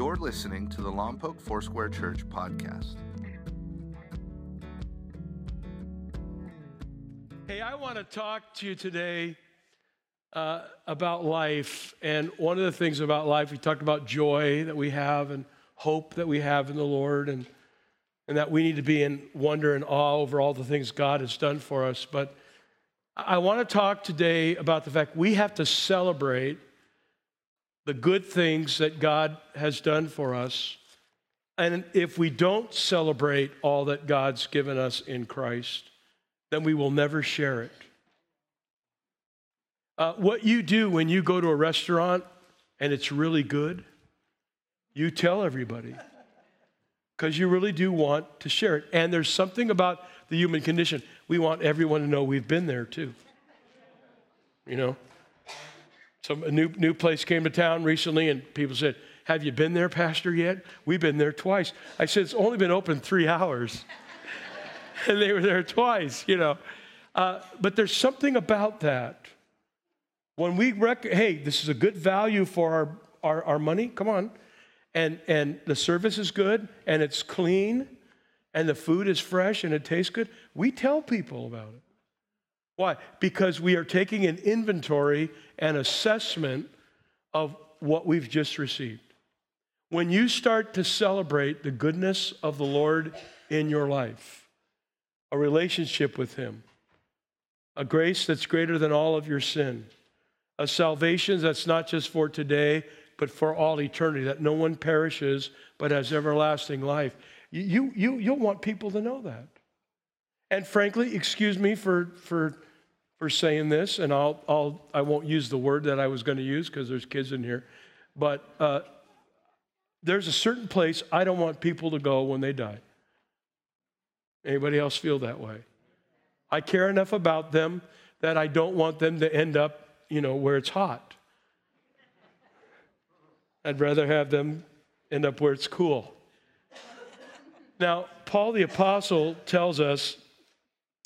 You're listening to the Lompoc Foursquare Church podcast. Hey, I want to talk to you today uh, about life. And one of the things about life, we talked about joy that we have and hope that we have in the Lord, and, and that we need to be in wonder and awe over all the things God has done for us. But I want to talk today about the fact we have to celebrate the good things that God has done for us. And if we don't celebrate all that God's given us in Christ, then we will never share it. Uh, what you do when you go to a restaurant and it's really good, you tell everybody because you really do want to share it. And there's something about the human condition. We want everyone to know we've been there too. You know? Some a new new place came to town recently, and people said, "Have you been there, Pastor? Yet? We've been there twice." I said, "It's only been open three hours," and they were there twice. You know, uh, but there's something about that. When we rec- hey, this is a good value for our, our, our money. Come on, and and the service is good, and it's clean, and the food is fresh, and it tastes good. We tell people about it. Why? Because we are taking an inventory and assessment of what we've just received. When you start to celebrate the goodness of the Lord in your life, a relationship with Him, a grace that's greater than all of your sin, a salvation that's not just for today, but for all eternity, that no one perishes but has everlasting life. You, you, you'll want people to know that. And frankly, excuse me for, for for saying this, and I'll, I'll, I won't use the word that I was going to use because there's kids in here, but uh, there's a certain place I don't want people to go when they die. Anybody else feel that way? I care enough about them that I don't want them to end up, you know, where it's hot. I'd rather have them end up where it's cool. Now, Paul the Apostle tells us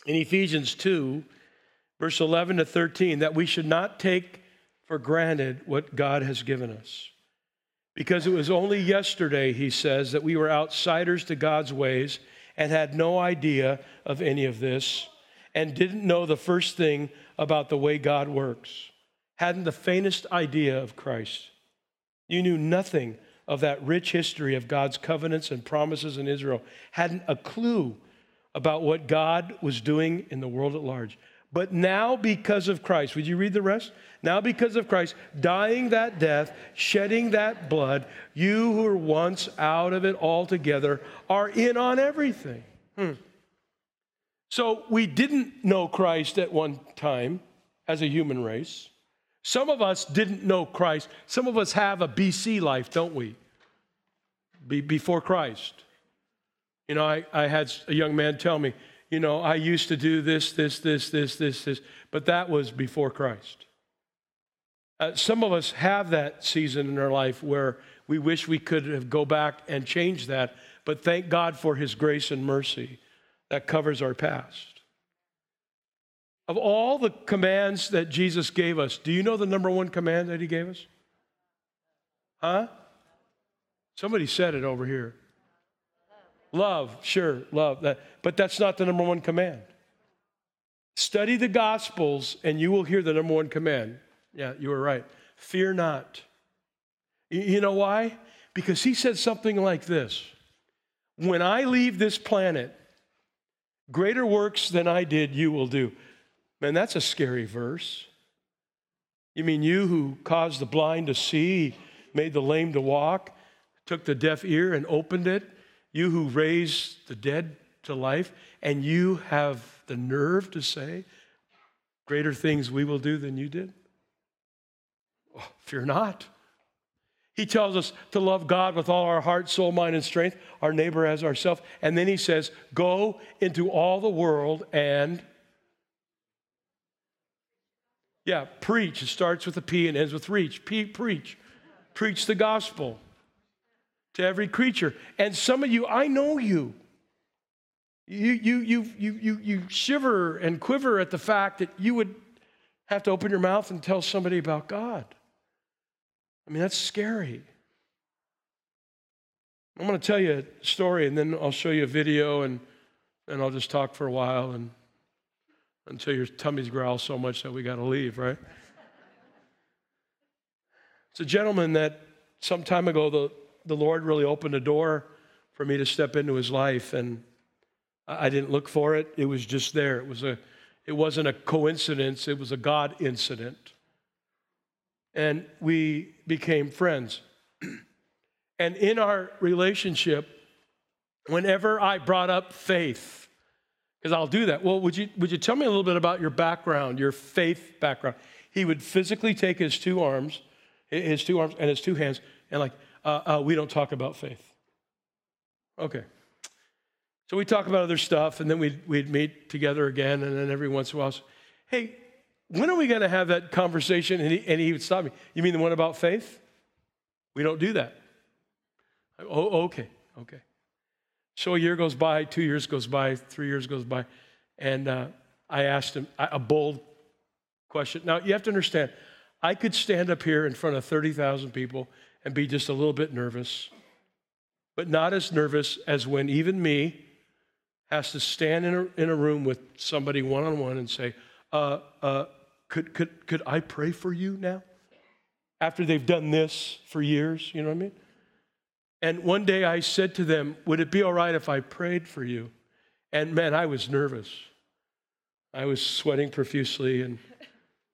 in Ephesians 2 verse 11 to 13, that we should not take for granted what God has given us. Because it was only yesterday, he says, that we were outsiders to God's ways and had no idea of any of this and didn't know the first thing about the way God works, hadn't the faintest idea of Christ. You knew nothing of that rich history of God's covenants and promises in Israel, hadn't a clue about what God was doing in the world at large. But now, because of Christ, would you read the rest? Now, because of Christ, dying that death, shedding that blood, you who were once out of it altogether are in on everything. Hmm. So, we didn't know Christ at one time as a human race. Some of us didn't know Christ. Some of us have a BC life, don't we? Be, before Christ. You know, I, I had a young man tell me, you know, I used to do this, this, this, this, this, this, but that was before Christ. Uh, some of us have that season in our life where we wish we could have go back and change that, but thank God for his grace and mercy that covers our past. Of all the commands that Jesus gave us, do you know the number one command that he gave us? Huh? Somebody said it over here. Love, sure, love that. But that's not the number one command. Study the Gospels and you will hear the number one command. Yeah, you were right. Fear not. You know why? Because he said something like this When I leave this planet, greater works than I did you will do. Man, that's a scary verse. You mean you who caused the blind to see, made the lame to walk, took the deaf ear and opened it? You who raised the dead to life, and you have the nerve to say, Greater things we will do than you did? Oh, fear not. He tells us to love God with all our heart, soul, mind, and strength, our neighbor as ourselves. And then he says, Go into all the world and, yeah, preach. It starts with a P and ends with reach. P, preach. Preach the gospel to every creature. And some of you, I know you. You, you, you, you, you, you shiver and quiver at the fact that you would have to open your mouth and tell somebody about God. I mean, that's scary. I'm going to tell you a story and then I'll show you a video and, and I'll just talk for a while and until your tummies growl so much that we got to leave, right? It's a gentleman that some time ago the, the Lord really opened a door for me to step into his life and I didn't look for it. It was just there. It was a it wasn't a coincidence, it was a God incident. And we became friends. and in our relationship, whenever I brought up faith, because I'll do that. Well, would you, would you tell me a little bit about your background, your faith background? He would physically take his two arms, his two arms and his two hands, and like, uh, uh, we don't talk about faith. Okay. So we talk about other stuff, and then we'd, we'd meet together again, and then every once in a while, hey, when are we going to have that conversation? And he, and he would stop me. You mean the one about faith? We don't do that. Oh, okay, okay. So a year goes by, two years goes by, three years goes by, and uh, I asked him a bold question. Now, you have to understand, I could stand up here in front of 30,000 people and be just a little bit nervous, but not as nervous as when even me, has to stand in a, in a room with somebody one on one and say, uh, uh, could, could, could I pray for you now? After they've done this for years, you know what I mean? And one day I said to them, Would it be all right if I prayed for you? And man, I was nervous. I was sweating profusely and,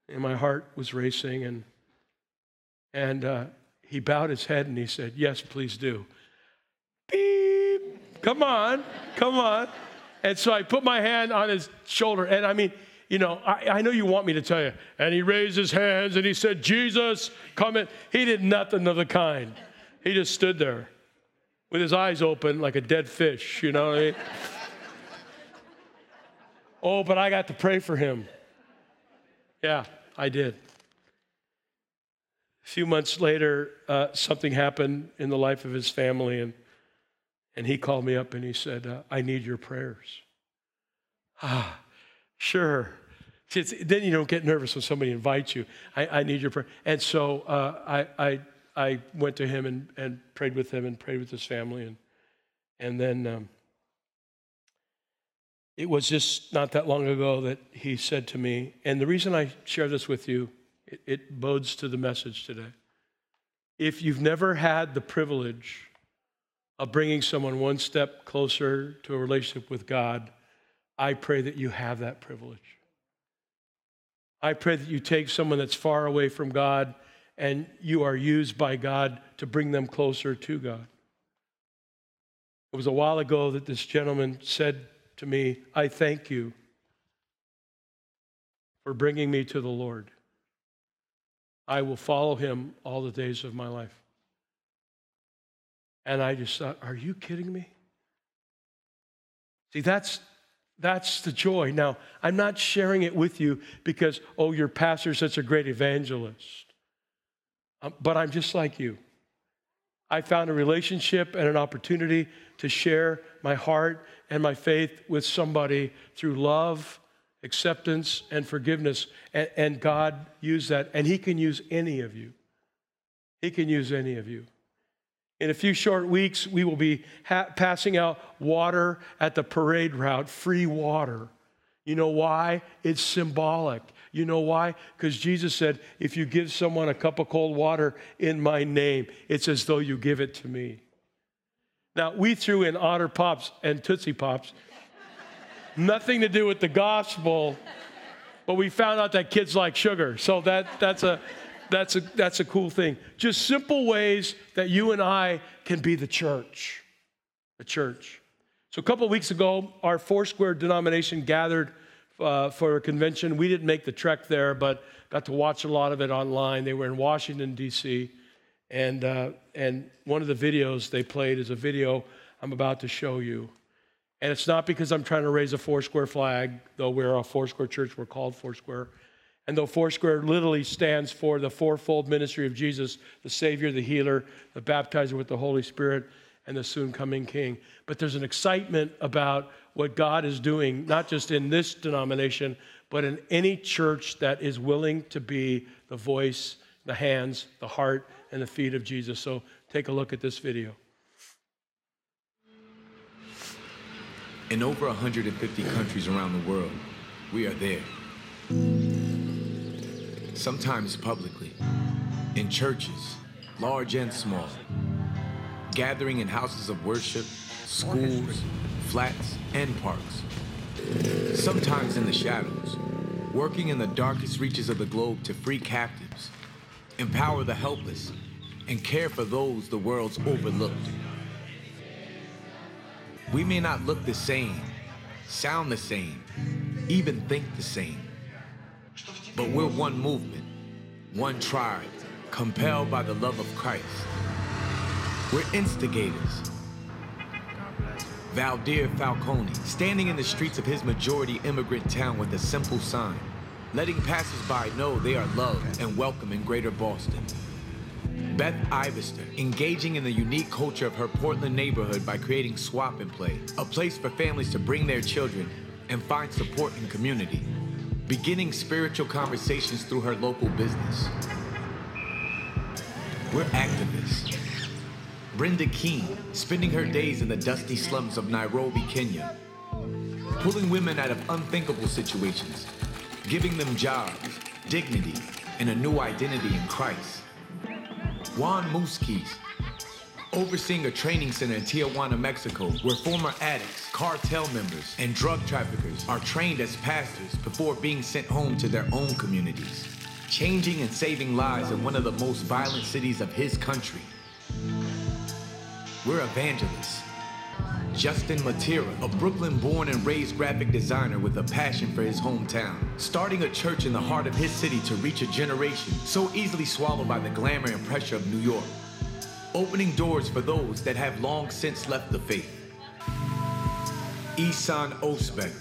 and my heart was racing. And, and uh, he bowed his head and he said, Yes, please do. Beep. Come on, come on. And so I put my hand on his shoulder. And I mean, you know, I, I, know you want me to tell you. And he raised his hands and he said, Jesus, come in. He did nothing of the kind. He just stood there with his eyes open like a dead fish, you know I mean? oh, but I got to pray for him. Yeah, I did. A few months later, uh, something happened in the life of his family, and and he called me up and he said, uh, I need your prayers. Ah, sure. It's, then you don't get nervous when somebody invites you. I, I need your prayer. And so uh, I, I, I went to him and, and prayed with him and prayed with his family. And, and then um, it was just not that long ago that he said to me, and the reason I share this with you, it, it bodes to the message today. If you've never had the privilege of bringing someone one step closer to a relationship with God, I pray that you have that privilege. I pray that you take someone that's far away from God and you are used by God to bring them closer to God. It was a while ago that this gentleman said to me, I thank you for bringing me to the Lord. I will follow him all the days of my life. And I just thought, are you kidding me? See, that's that's the joy. Now, I'm not sharing it with you because, oh, your pastor's such a great evangelist. Um, but I'm just like you. I found a relationship and an opportunity to share my heart and my faith with somebody through love, acceptance, and forgiveness. And, and God used that. And He can use any of you. He can use any of you. In a few short weeks, we will be ha- passing out water at the parade route, free water. You know why? It's symbolic. You know why? Because Jesus said, if you give someone a cup of cold water in my name, it's as though you give it to me. Now, we threw in Otter Pops and Tootsie Pops. Nothing to do with the gospel, but we found out that kids like sugar. So that, that's a that's a, that's a cool thing. Just simple ways that you and I can be the church. The church. So a couple of weeks ago, our Foursquare denomination gathered uh, for a convention. We didn't make the trek there, but got to watch a lot of it online. They were in Washington, D.C., and, uh, and one of the videos they played is a video I'm about to show you. And it's not because I'm trying to raise a Foursquare flag, though we're a Foursquare church, we're called Foursquare. And though Foursquare literally stands for the fourfold ministry of Jesus, the Savior, the healer, the baptizer with the Holy Spirit, and the soon coming King. But there's an excitement about what God is doing, not just in this denomination, but in any church that is willing to be the voice, the hands, the heart, and the feet of Jesus. So take a look at this video. In over 150 countries around the world, we are there. Sometimes publicly, in churches, large and small, gathering in houses of worship, schools, flats, and parks. Sometimes in the shadows, working in the darkest reaches of the globe to free captives, empower the helpless, and care for those the world's overlooked. We may not look the same, sound the same, even think the same. But we're one movement, one tribe, compelled by the love of Christ. We're instigators. Valdir Falcone, standing in the streets of his majority immigrant town with a simple sign, letting passersby know they are loved and welcome in greater Boston. Beth Ivester, engaging in the unique culture of her Portland neighborhood by creating Swap and Play, a place for families to bring their children and find support in community, beginning spiritual conversations through her local business. We're activists. Brenda Keene, spending her days in the dusty slums of Nairobi, Kenya, pulling women out of unthinkable situations, giving them jobs, dignity, and a new identity in Christ. Juan Muskis, overseeing a training center in Tijuana, Mexico, where former addicts, cartel members, and drug traffickers are trained as pastors before being sent home to their own communities, changing and saving lives in one of the most violent cities of his country. We're evangelists. Justin Matera, a Brooklyn born and raised graphic designer with a passion for his hometown, starting a church in the heart of his city to reach a generation so easily swallowed by the glamour and pressure of New York, opening doors for those that have long since left the faith. Ihsan Özbek,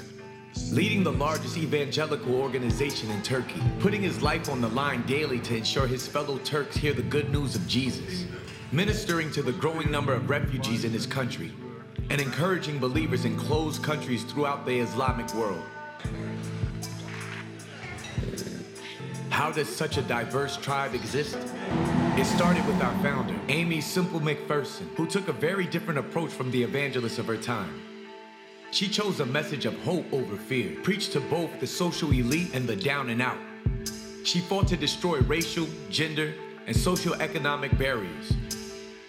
leading the largest evangelical organization in Turkey, putting his life on the line daily to ensure his fellow Turks hear the good news of Jesus, ministering to the growing number of refugees in his country, and encouraging believers in closed countries throughout the Islamic world. How does such a diverse tribe exist? It started with our founder, Aimee Semple McPherson, who took a very different approach from the evangelists of her time. She chose a message of hope over fear, preached to both the social elite and the down and out. She fought to destroy racial, gender, and socioeconomic barriers.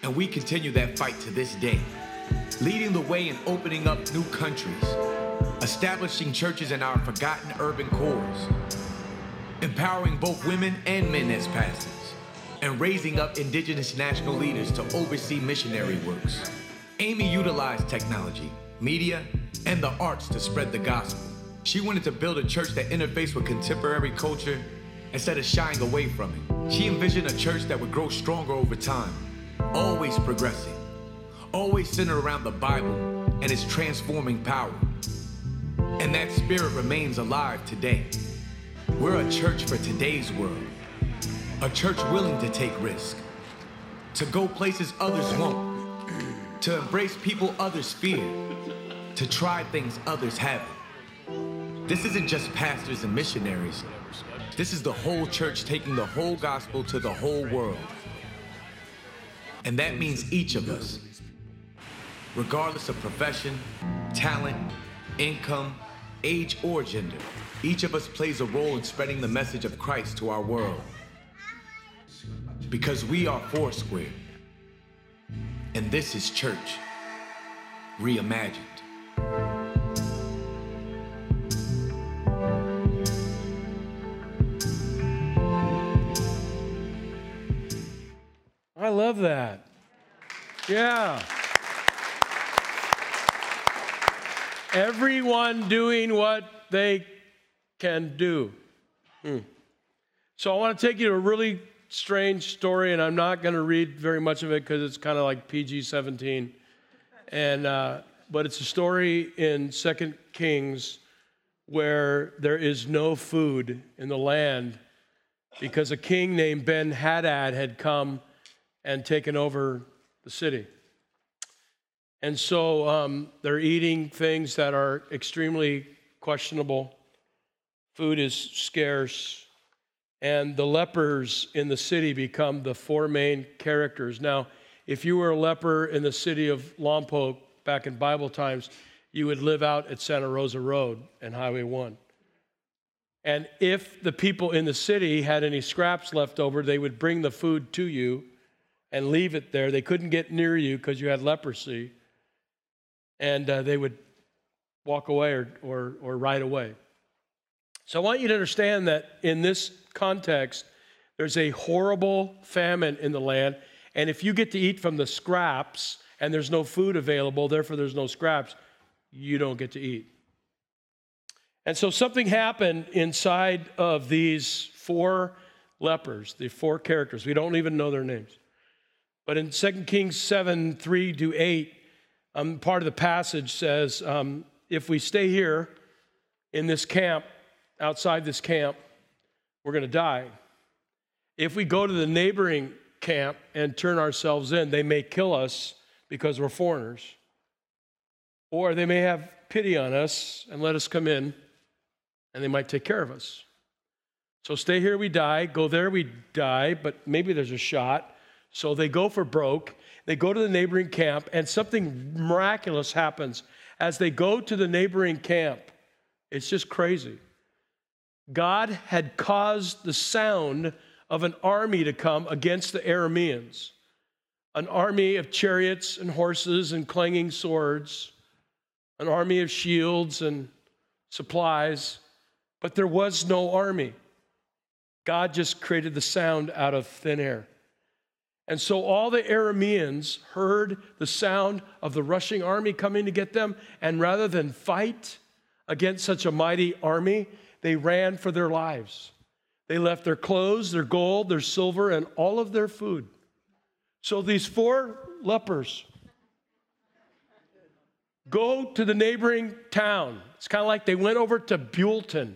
And we continue that fight to this day, leading the way in opening up new countries, establishing churches in our forgotten urban cores, empowering both women and men as pastors, and raising up indigenous national leaders to oversee missionary works. Aimee utilized technology, media, and the arts to spread the gospel. She wanted to build a church that interfaced with contemporary culture instead of shying away from it. She envisioned a church that would grow stronger over time, always progressing, always centered around the Bible and its transforming power. And that spirit remains alive today. We're a church for today's world, a church willing to take risk, to go places others won't, to embrace people others fear, to try things others haven't. This isn't just pastors and missionaries. This is the whole church taking the whole gospel to the whole world. And that means each of us, regardless of profession, talent, income, age, or gender, each of us plays a role in spreading the message of Christ to our world. Because we are Foursquare. And this is church reimagined. I love that. Yeah. Everyone doing what they can do. Hmm. So I want to take you to a really strange story, and I'm not going to read very much of it because it's kind of like PG-17. And uh, but it's a story in Second Kings where there is no food in the land because a king named Ben Hadad had come and taken over the city. And so um, they're eating things that are extremely questionable. Food is scarce. And the lepers in the city become the four main characters. Now, if you were a leper in the city of Lompoc back in Bible times, you would live out at Santa Rosa Road and Highway 1. And if the people in the city had any scraps left over, they would bring the food to you and leave it there. They couldn't get near you because you had leprosy. And uh, they would walk away or, or, or ride away. So I want you to understand that in this context, there's a horrible famine in the land. And if you get to eat from the scraps and there's no food available, therefore there's no scraps, you don't get to eat. And so something happened inside of these four lepers, the four characters. We don't even know their names. But in 2 Kings 7 3 to 8, um, part of the passage says, um, If we stay here in this camp, outside this camp, we're going to die. If we go to the neighboring camp and turn ourselves in, they may kill us because we're foreigners. Or they may have pity on us and let us come in, and they might take care of us. So stay here, we die. Go there, we die, but maybe there's a shot. So they go for broke. They go to the neighboring camp, and something miraculous happens as they go to the neighboring camp. It's just crazy. God had caused the sound of an army to come against the Arameans, an army of chariots and horses and clanging swords, an army of shields and supplies, but there was no army. God just created the sound out of thin air. And so all the Arameans heard the sound of the rushing army coming to get them, and rather than fight against such a mighty army, they ran for their lives. They left their clothes, their gold, their silver, and all of their food. So these four lepers go to the neighboring town. It's kind of like they went over to Buellton,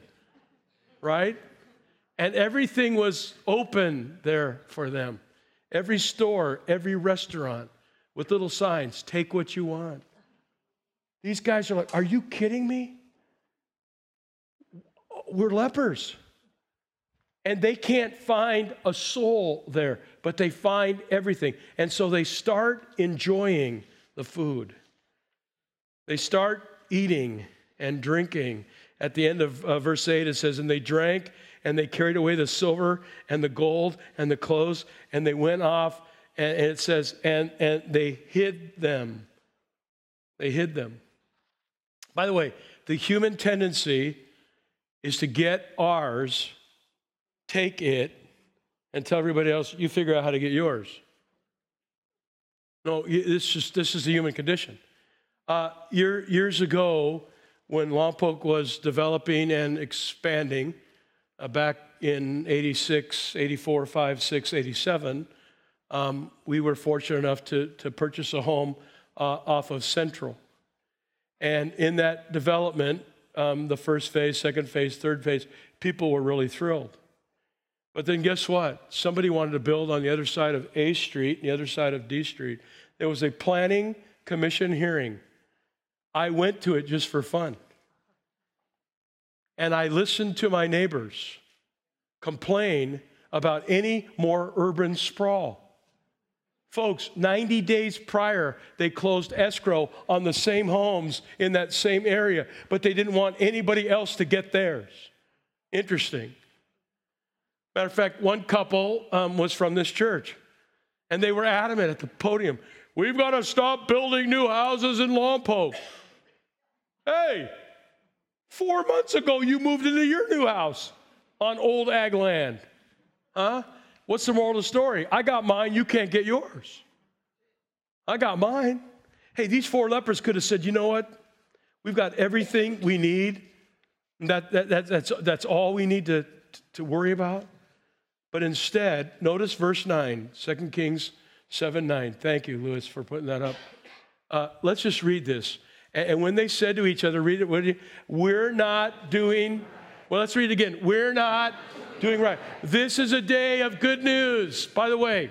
right? And everything was open there for them. Every store, every restaurant with little signs take what you want. These guys are like, Are you kidding me? We're lepers. And they can't find a soul there, but they find everything. And so they start enjoying the food. They start eating and drinking. At the end of uh, verse 8, it says, And they drank and they carried away the silver and the gold and the clothes, and they went off, and, and it says, and, and they hid them. They hid them. By the way, the human tendency is to get ours, take it, and tell everybody else, you figure out how to get yours. No, this is, this is the human condition. Uh, year, years ago, when Lompoc was developing and expanding, uh, back in 86, 84, 5, 6, 87, um, we were fortunate enough to, to purchase a home uh, off of Central. And in that development, um, the first phase, second phase, third phase, people were really thrilled. But then guess what? Somebody wanted to build on the other side of A Street, and the other side of D Street. There was a planning commission hearing. I went to it just for fun and I listened to my neighbors complain about any more urban sprawl. Folks, 90 days prior, they closed escrow on the same homes in that same area, but they didn't want anybody else to get theirs. Interesting. Matter of fact, one couple um, was from this church, and they were adamant at the podium we've got to stop building new houses in Lompoc. Hey, Four months ago, you moved into your new house on old ag land. Huh? What's the moral of the story? I got mine, you can't get yours. I got mine. Hey, these four lepers could have said, you know what? We've got everything we need. That, that, that, that's, that's all we need to, to worry about. But instead, notice verse 9, 2 Kings 7 9. Thank you, Lewis, for putting that up. Uh, let's just read this. And when they said to each other, read it, we're not doing, well, let's read it again. We're not doing right. This is a day of good news. By the way,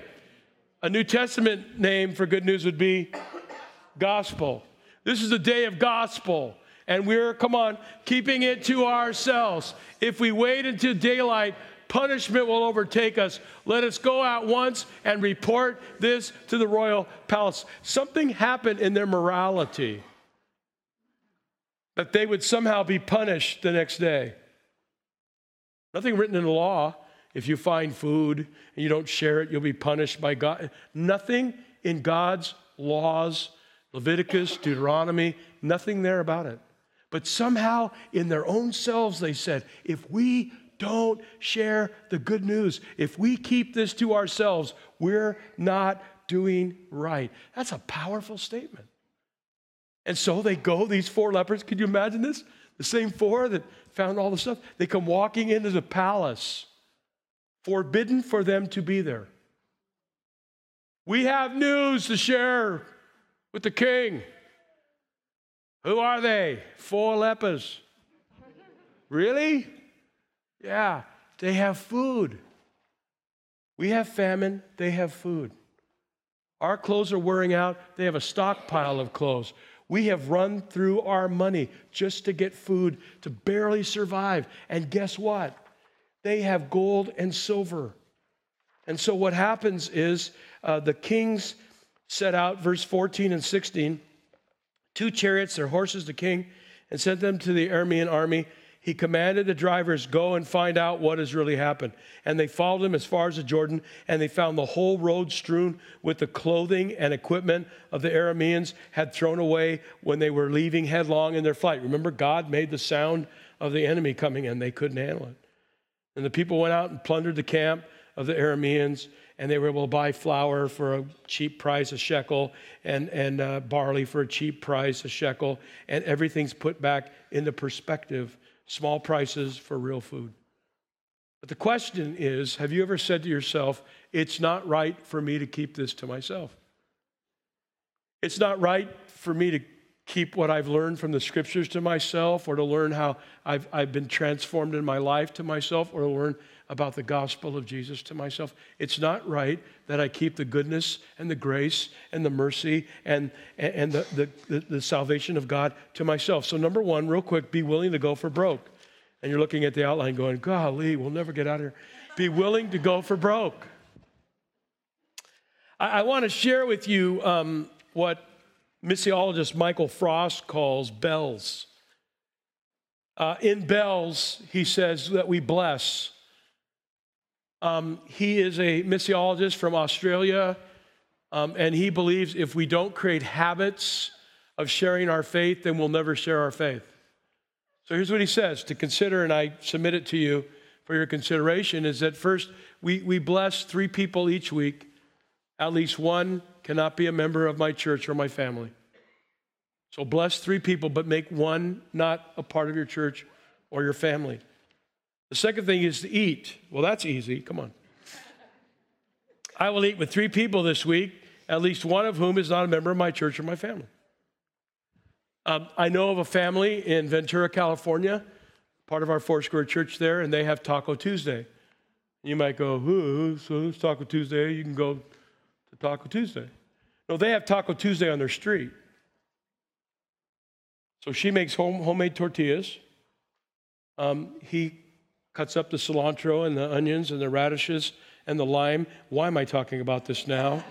a New Testament name for good news would be gospel. This is a day of gospel. And we're, come on, keeping it to ourselves. If we wait until daylight, punishment will overtake us. Let us go out once and report this to the royal palace. Something happened in their morality. That they would somehow be punished the next day. Nothing written in the law. If you find food and you don't share it, you'll be punished by God. Nothing in God's laws, Leviticus, Deuteronomy, nothing there about it. But somehow in their own selves, they said, if we don't share the good news, if we keep this to ourselves, we're not doing right. That's a powerful statement. And so they go, these four lepers, could you imagine this? The same four that found all the stuff. They come walking into the palace, forbidden for them to be there. We have news to share with the king. Who are they? Four lepers. Really? Yeah, they have food. We have famine, they have food. Our clothes are wearing out, they have a stockpile of clothes. We have run through our money just to get food to barely survive. And guess what? They have gold and silver. And so what happens is uh, the kings set out, verse 14 and 16, two chariots, their horses, the king, and sent them to the Aramean army he commanded the drivers, Go and find out what has really happened. And they followed him as far as the Jordan, and they found the whole road strewn with the clothing and equipment of the Arameans had thrown away when they were leaving headlong in their flight. Remember, God made the sound of the enemy coming and they couldn't handle it. And the people went out and plundered the camp of the Arameans, and they were able to buy flour for a cheap price, a shekel, and, and uh, barley for a cheap price, a shekel, and everything's put back into perspective small prices for real food. But the question is have you ever said to yourself, it's not right for me to keep this to myself? It's not right for me to keep what I've learned from the scriptures to myself or to learn how I've, I've been transformed in my life to myself or to learn about the gospel of Jesus to myself. It's not right that I keep the goodness and the grace and the mercy and, and the, the, the, the salvation of God to myself. So, number one, real quick, be willing to go for broke. And you're looking at the outline going, golly, we'll never get out of here. Be willing to go for broke. I, I want to share with you um, what missiologist Michael Frost calls bells. Uh, in bells, he says that we bless um, he is a missiologist from Australia, um, and he believes if we don't create habits of sharing our faith, then we'll never share our faith. So here's what he says to consider, and I submit it to you for your consideration is that first, we, we bless three people each week. At least one cannot be a member of my church or my family. So bless three people, but make one not a part of your church or your family. The second thing is to eat. Well, that's easy. Come on. I will eat with three people this week, at least one of whom is not a member of my church or my family. Um, I know of a family in Ventura, California, part of our Foursquare church there, and they have Taco Tuesday. You might go, Ooh, so it's Taco Tuesday. You can go to Taco Tuesday. No, they have Taco Tuesday on their street. So she makes home, homemade tortillas. Um, he cuts up the cilantro and the onions and the radishes and the lime. Why am I talking about this now?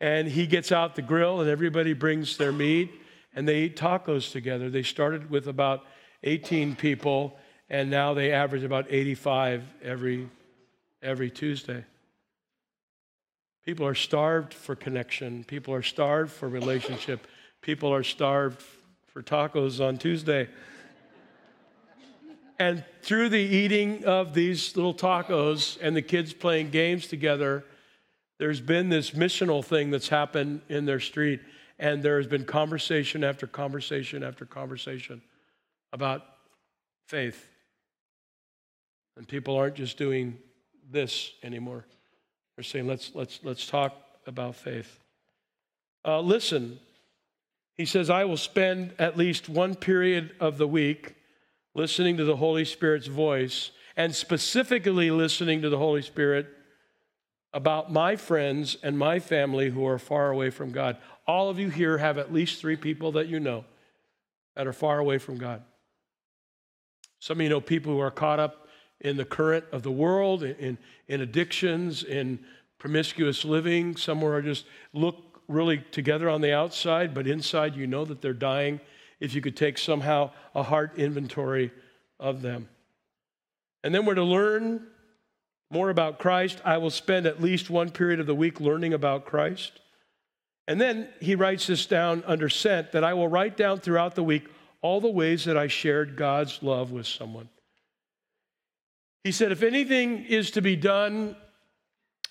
and he gets out the grill, and everybody brings their meat, and they eat tacos together. They started with about 18 people, and now they average about 85 every, every Tuesday. People are starved for connection. People are starved for relationship. People are starved for tacos on Tuesday. And through the eating of these little tacos and the kids playing games together, there's been this missional thing that's happened in their street. And there has been conversation after conversation after conversation about faith. And people aren't just doing this anymore. They're saying, let's, let's, let's talk about faith. Uh, listen, he says, I will spend at least one period of the week listening to the Holy Spirit's voice and specifically listening to the Holy Spirit about my friends and my family who are far away from God. All of you here have at least three people that you know that are far away from God. Some of you know people who are caught up in the current of the world, in, in addictions, in promiscuous living. Some are just look really together on the outside, but inside you know that they're dying. If you could take somehow a heart inventory of them. And then we're to learn more about Christ. I will spend at least one period of the week learning about Christ. And then he writes this down under sent that I will write down throughout the week all the ways that I shared God's love with someone. He said, if anything is to be done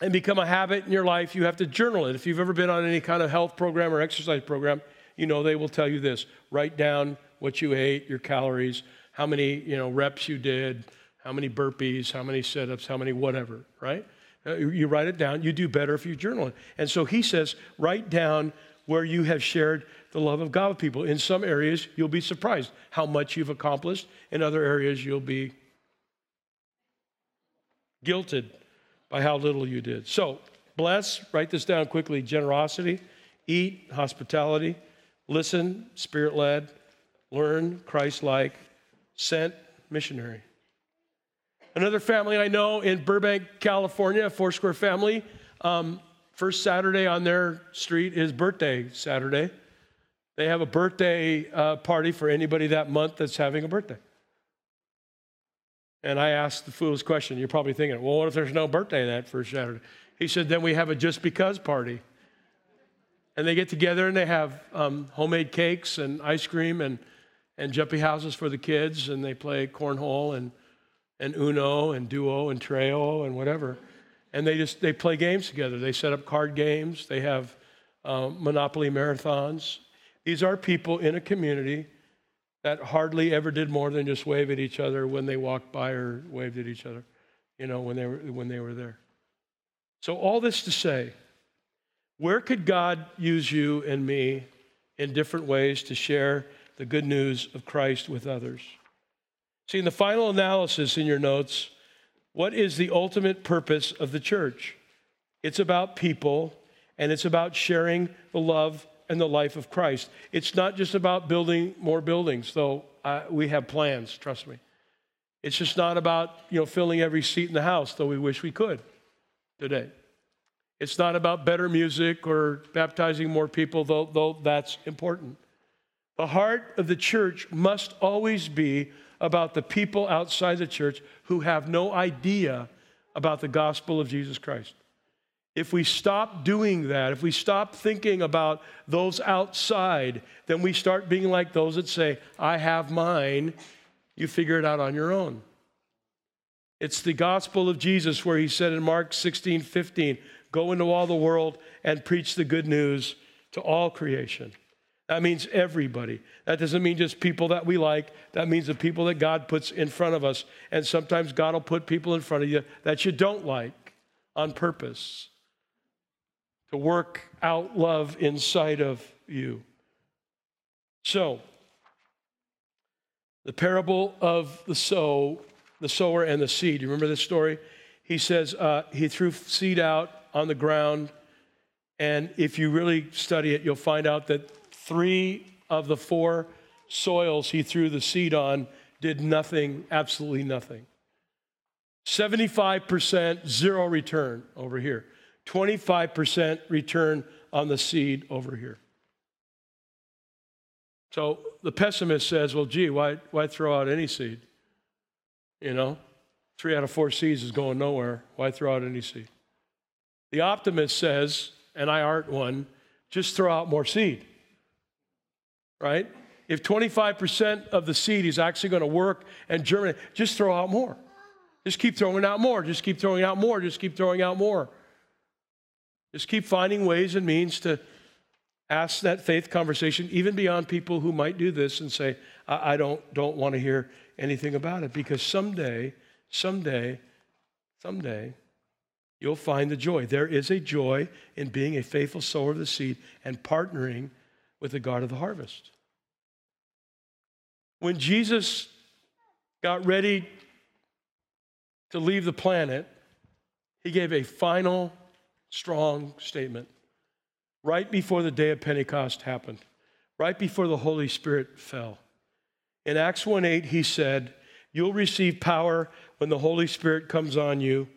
and become a habit in your life, you have to journal it. If you've ever been on any kind of health program or exercise program, you know they will tell you this write down what you ate, your calories, how many you know, reps you did, how many burpees, how many sit ups, how many whatever, right? Uh, you write it down. You do better if you journal it. And so he says, write down where you have shared the love of God with people. In some areas, you'll be surprised how much you've accomplished. In other areas, you'll be guilted by how little you did. So, bless, write this down quickly generosity, eat, hospitality, listen, spirit led, learn, Christ like, sent, missionary. Another family I know in Burbank, California, a Foursquare family, um, first Saturday on their street is birthday Saturday. They have a birthday uh, party for anybody that month that's having a birthday. And I asked the foolish question. You're probably thinking, well, what if there's no birthday that first Saturday? He said, then we have a just because party. And they get together and they have um, homemade cakes and ice cream and, and jumpy houses for the kids, and they play cornhole and and Uno and Duo and Treo and whatever. And they just they play games together. They set up card games. They have uh, Monopoly marathons. These are people in a community that hardly ever did more than just wave at each other when they walked by or waved at each other, you know, when they were when they were there. So all this to say, where could God use you and me in different ways to share the good news of Christ with others? See, in the final analysis in your notes, what is the ultimate purpose of the church? It's about people and it's about sharing the love and the life of Christ. It's not just about building more buildings, though uh, we have plans, trust me. It's just not about, you know, filling every seat in the house, though we wish we could today. It's not about better music or baptizing more people, though, though that's important. The heart of the church must always be about the people outside the church who have no idea about the gospel of Jesus Christ. If we stop doing that, if we stop thinking about those outside, then we start being like those that say, I have mine, you figure it out on your own. It's the gospel of Jesus where he said in Mark 16, 15, go into all the world and preach the good news to all creation. That means everybody. That doesn't mean just people that we like. That means the people that God puts in front of us. And sometimes God will put people in front of you that you don't like on purpose to work out love inside of you. So, the parable of the sow, the sower and the seed. You remember this story? He says uh, he threw seed out on the ground, and if you really study it, you'll find out that three of the four soils he threw the seed on did nothing, absolutely nothing. 75% zero return over here. 25% return on the seed over here. So the pessimist says, well, gee, why, why throw out any seed? You know, three out of four seeds is going nowhere. Why throw out any seed? The optimist says, and I aren't one, just throw out more seed right? If 25% of the seed is actually going to work and germinate, just throw out more. Just keep throwing out more. Just keep throwing out more. Just keep throwing out more. Just keep finding ways and means to ask that faith conversation, even beyond people who might do this and say, I, I don't, don't want to hear anything about it. Because someday, someday, someday, you'll find the joy. There is a joy in being a faithful sower of the seed and partnering with the God of the harvest. When Jesus got ready to leave the planet, he gave a final, strong statement right before the day of Pentecost happened, right before the Holy Spirit fell. In Acts 1 8, he said, You'll receive power when the Holy Spirit comes on you,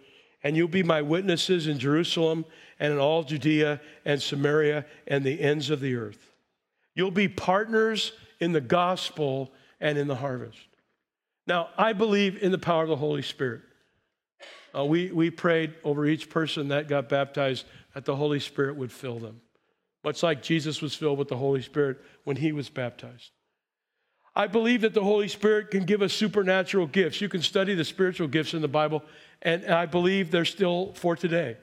and you'll be my witnesses in Jerusalem and in all Judea and Samaria and the ends of the earth. You'll be partners in the gospel and in the harvest. Now, I believe in the power of the Holy Spirit. Uh, we, we prayed over each person that got baptized that the Holy Spirit would fill them, much like Jesus was filled with the Holy Spirit when he was baptized. I believe that the Holy Spirit can give us supernatural gifts. You can study the spiritual gifts in the Bible, and I believe they're still for today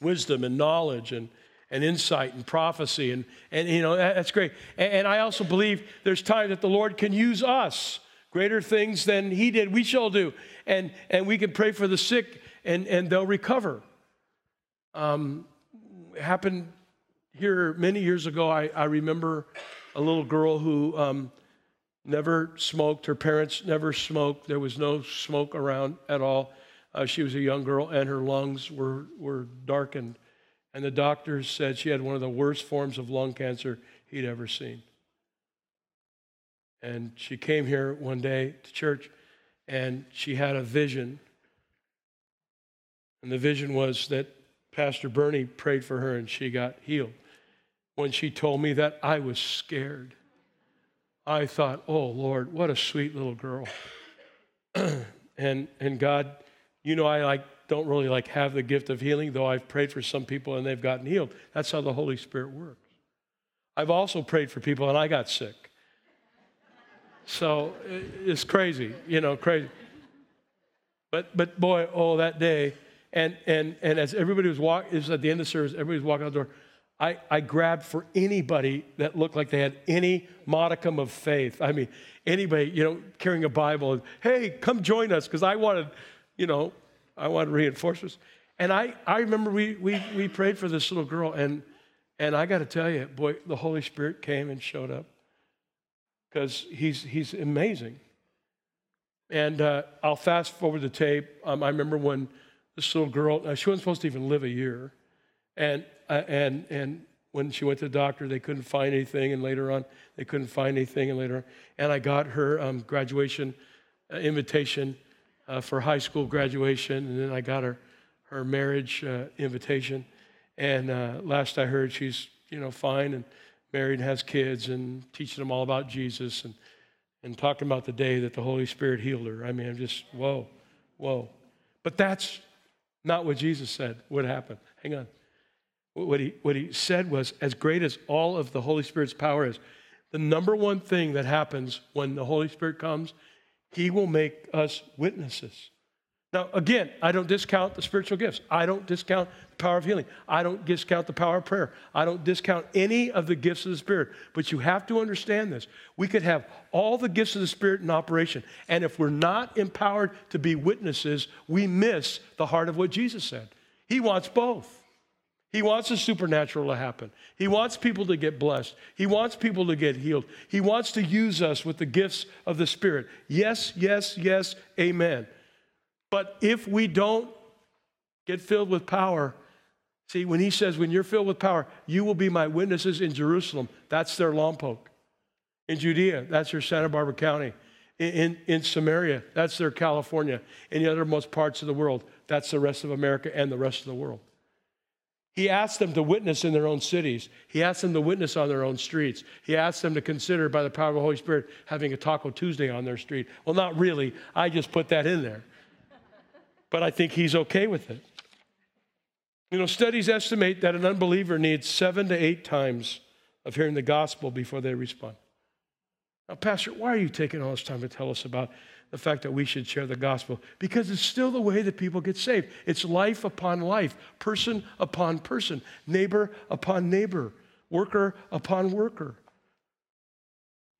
wisdom and knowledge and, and insight and prophecy. And, and you know, that's great. And, and I also believe there's time that the Lord can use us. Greater things than He did, we shall do. And, and we can pray for the sick, and, and they'll recover. Um, happened here many years ago. I, I remember a little girl who um, never smoked. Her parents never smoked. There was no smoke around at all. Uh, she was a young girl, and her lungs were, were darkened. And the doctors said she had one of the worst forms of lung cancer he'd ever seen. And she came here one day to church, and she had a vision. And the vision was that Pastor Bernie prayed for her, and she got healed. When she told me that, I was scared. I thought, oh Lord, what a sweet little girl. and and God, you know, I like don't really like have the gift of healing, though I've prayed for some people and they've gotten healed. That's how the Holy Spirit works. I've also prayed for people and I got sick. So it's crazy, you know, crazy. But but boy, oh that day, and and and as everybody was walking, it was at the end of the service, everybody was walking out the door. I, I grabbed for anybody that looked like they had any modicum of faith. I mean, anybody, you know, carrying a Bible, and, hey, come join us, because I wanted, you know, I wanted reinforcements. And I, I remember we, we, we prayed for this little girl, and, and I got to tell you, boy, the Holy Spirit came and showed up because he's, he's amazing. And uh, I'll fast forward the tape. Um, I remember when this little girl, uh, she wasn't supposed to even live a year. And, uh, and, and when she went to the doctor, they couldn't find anything. And later on, they couldn't find anything. And later on, and I got her um, graduation uh, invitation uh, for high school graduation. And then I got her, her marriage uh, invitation. And last I heard, she's, you know, fine and married has kids and teaching them all about Jesus and, and talking about the day that the Holy Spirit healed her. I mean, I'm just, whoa, whoa. But that's not what Jesus said would happen. Hang on. What he, what he said was, as great as all of the Holy Spirit's power is, the number one thing that happens when the Holy Spirit comes, he will make us witnesses. Now, again, I don't discount the spiritual gifts. I don't discount the power of healing. I don't discount the power of prayer. I don't discount any of the gifts of the Spirit. But you have to understand this. We could have all the gifts of the Spirit in operation. And if we're not empowered to be witnesses, we miss the heart of what Jesus said. He wants both. He wants the supernatural to happen. He wants people to get blessed. He wants people to get healed. He wants to use us with the gifts of the Spirit. Yes, yes, yes, amen. But if we don't get filled with power, see, when he says, when you're filled with power, you will be my witnesses in Jerusalem, that's their Lompoc. In Judea, that's their Santa Barbara County. In, in, in Samaria, that's their California. In the othermost parts of the world, that's the rest of America and the rest of the world. He asked them to witness in their own cities. He asked them to witness on their own streets. He asked them to consider, by the power of the Holy Spirit, having a Taco Tuesday on their street. Well, not really. I just put that in there. But I think he's okay with it. You know, studies estimate that an unbeliever needs seven to eight times of hearing the gospel before they respond. Now, Pastor, why are you taking all this time to tell us about the fact that we should share the gospel because it's still the way that people get saved. It's life upon life, person upon person, neighbor upon neighbor, worker upon worker,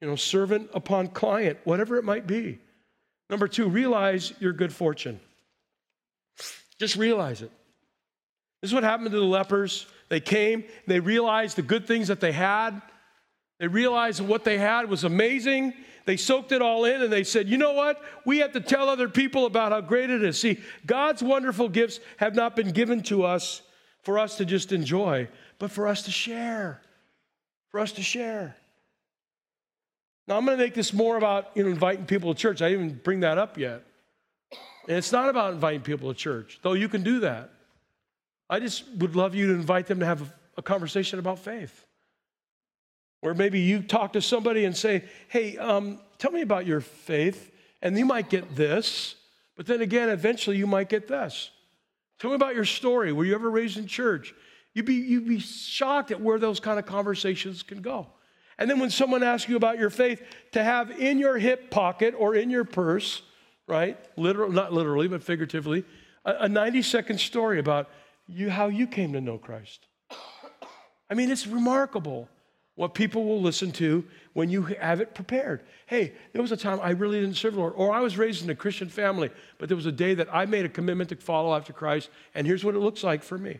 you know, servant upon client, whatever it might be. Number two, realize your good fortune. Just realize it. This is what happened to the lepers. They came, they realized the good things that they had. They realized what they had was amazing they soaked it all in and they said, you know what? We have to tell other people about how great it is. See, God's wonderful gifts have not been given to us for us to just enjoy, but for us to share. For us to share. Now, I'm going to make this more about you know, inviting people to church. I didn't even bring that up yet. And it's not about inviting people to church, though you can do that. I just would love you to invite them to have a, conversation about faith. Or maybe you talk to somebody and say, hey, um, tell me about your faith. And you might get this, but then again, eventually you might get this. Tell me about your story. Were you ever raised in church? You'd be, you'd be shocked at where those kind of conversations can go. And then when someone asks you about your faith, to have in your hip pocket or in your purse, right? Literal, not literally, but figuratively, a, a 90 second story about you, how you came to know Christ. I mean, it's remarkable what people will listen to when you have it prepared. Hey, there was a time I really didn't serve the Lord, or I was raised in a Christian family, but there was a day that I made a commitment to follow after Christ, and here's what it looks like for me.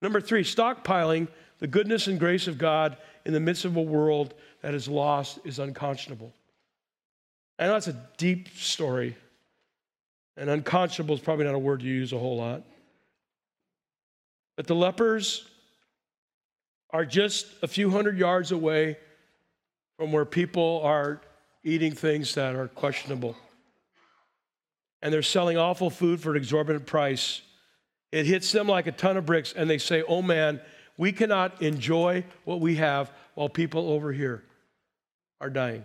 Number three, stockpiling the goodness and grace of God in the midst of a world that is lost is unconscionable. I know that's a deep story, and unconscionable is probably not a word you use a whole lot. But the lepers are just a few hundred yards away from where people are eating things that are questionable. And they're selling awful food for an exorbitant price. It hits them like a ton of bricks, and they say, Oh man, we cannot enjoy what we have while people over here are dying.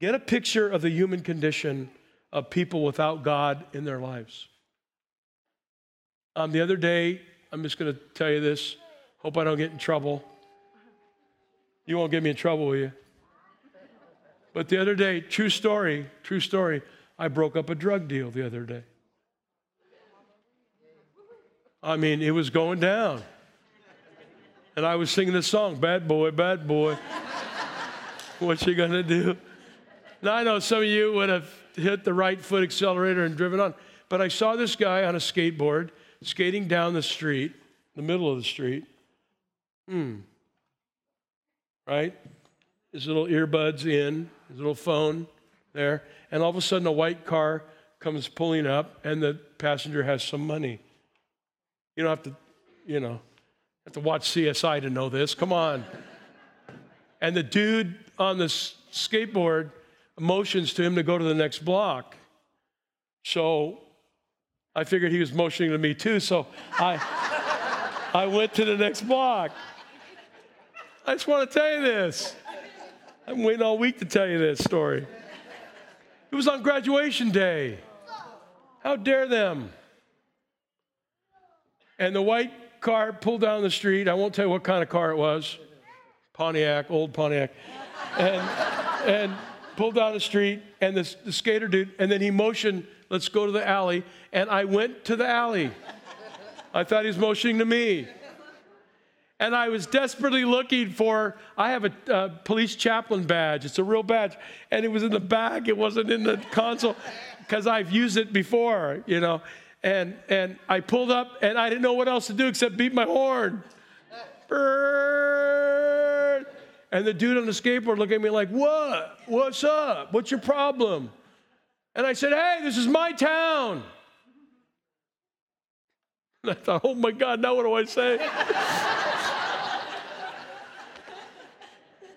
Get a picture of the human condition of people without God in their lives. Um, the other day, I'm just going to tell you this. Hope I don't get in trouble. You won't get me in trouble, will you? But the other day, true story, true story, I broke up a drug deal the other day. I mean, it was going down. And I was singing this song, Bad Boy, Bad Boy. what you gonna do? Now, I know some of you would have hit the right foot accelerator and driven on, but I saw this guy on a skateboard skating down the street, the middle of the street, Hmm. Right? His little earbuds in, his little phone there, and all of a sudden a white car comes pulling up, and the passenger has some money. You don't have to, you know, have to watch CSI to know this. Come on. And the dude on the skateboard motions to him to go to the next block. So I figured he was motioning to me too, so I I went to the next block. I just want to tell you this. I'm waiting all week to tell you this story. It was on graduation day. How dare them? And the white car pulled down the street. I won't tell you what kind of car it was Pontiac, old Pontiac. And, and pulled down the street, and the, skater dude, and then he motioned, let's go to the alley. And I went to the alley. I thought he was motioning to me and I was desperately looking for. I have a, police chaplain badge. It's a real badge, and it was in the bag. It wasn't in the console because I've used it before, you know. And and I pulled up, and I didn't know what else to do except beat my horn. Bird. And the dude on the skateboard looked at me like, "What? What's up? What's your problem?" And I said, "Hey, this is my town." And I thought, "Oh my God, now what do I say?"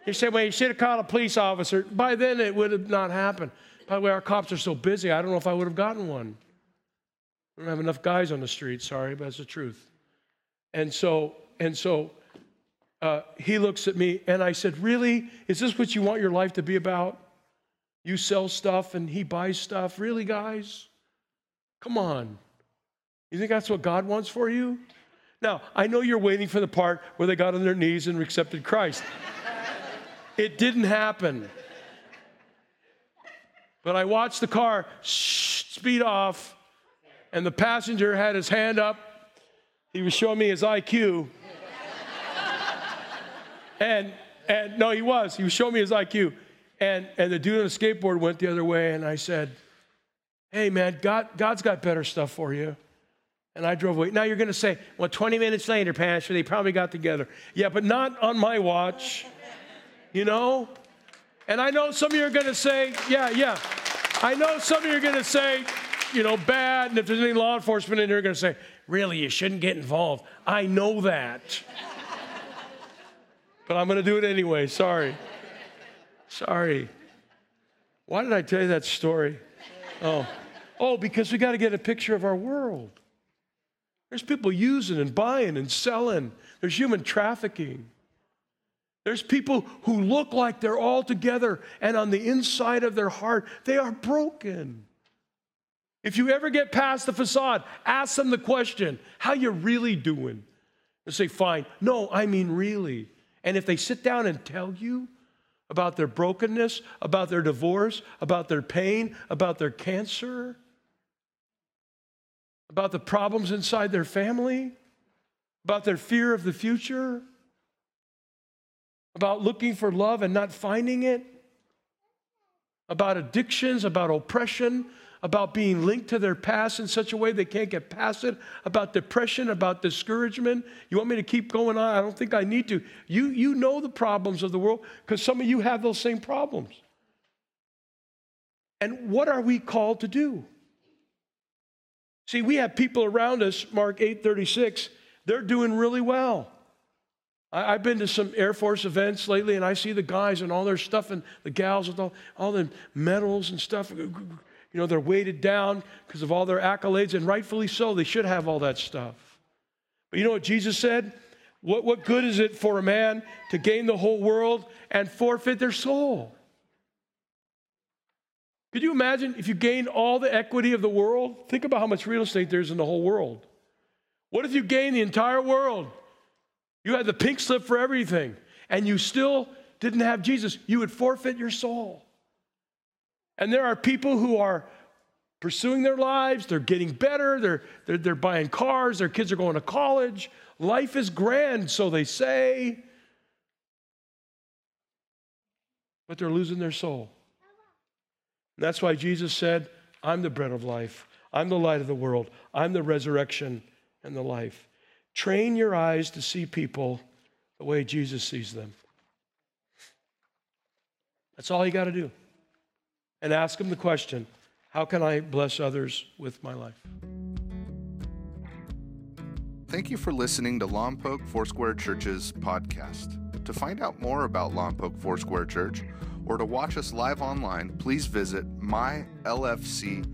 He said, well, you should have called a police officer. By then, it would have not happened. By the way, our cops are so busy, I don't know if I would have gotten one. We don't have enough guys on the street, sorry, but that's the truth. And so, and so uh, he looks at me and I said, Really? Is this what you want your life to be about? You sell stuff and he buys stuff? Really, guys? Come on. You think that's what God wants for you? Now, I know you're waiting for the part where they got on their knees and accepted Christ. It didn't happen. But I watched the car speed off, and the passenger had his hand up. He was showing me his IQ. And and no, he was. He was showing me his IQ. And and the dude on the skateboard went the other way, and I said, Hey man, God, God's got better stuff for you. And I drove away. Now you're gonna say, well, 20 minutes later, Pastor, they probably got together. Yeah, but not on my watch you know? And I know some of you are going to say, yeah, yeah. I know some of you are going to say, you know, bad. And if there's any law enforcement in here, going to say, really, you shouldn't get involved. I know that. But I'm going to do it anyway. Sorry. Sorry. Why did I tell you that story? Oh, oh, because we got to get a picture of our world. There's people using and buying and selling. There's human trafficking. There's people who look like they're all together, and on the inside of their heart, they are broken. If you ever get past the facade, ask them the question, how you really doing? They say, fine. No, I mean really. And if they sit down and tell you about their brokenness, about their divorce, about their pain, about their cancer, about the problems inside their family, about their fear of the future, about looking for love and not finding it, about addictions, about oppression, about being linked to their past in such a way they can't get past it, about depression, about discouragement. You want me to keep going on? I don't think I need to. You, you know the problems of the world because some of you have those same problems. And what are we called to do? See, we have people around us, Mark 8:36, they're doing really well. I, have been to some Air Force events lately, and I see the guys and all their stuff, and the gals with all, all the medals and stuff. You know, they're weighted down because of all their accolades, and rightfully so. They should have all that stuff. But you know what Jesus said? What, what good is it for a man to gain the whole world and forfeit their soul? Could you imagine if you gained all the equity of the world? Think about how much real estate there's in the whole world. What if you gained the entire world? You had the pink slip for everything, and you still didn't have Jesus. You would forfeit your soul. And there are people who are pursuing their lives, they're getting better, they're, they're, they're buying cars, their kids are going to college. Life is grand, so they say, but they're losing their soul. And that's why Jesus said, I'm the bread of life. I'm the light of the world. I'm the resurrection and the life. Train your eyes to see people the way Jesus sees them. That's all you got to do. And ask him the question how can I bless others with my life? Thank you for listening to Lompoc Foursquare Church's podcast. To find out more about Lompoc Foursquare Church, or to watch us live online, please visit mylfc.com.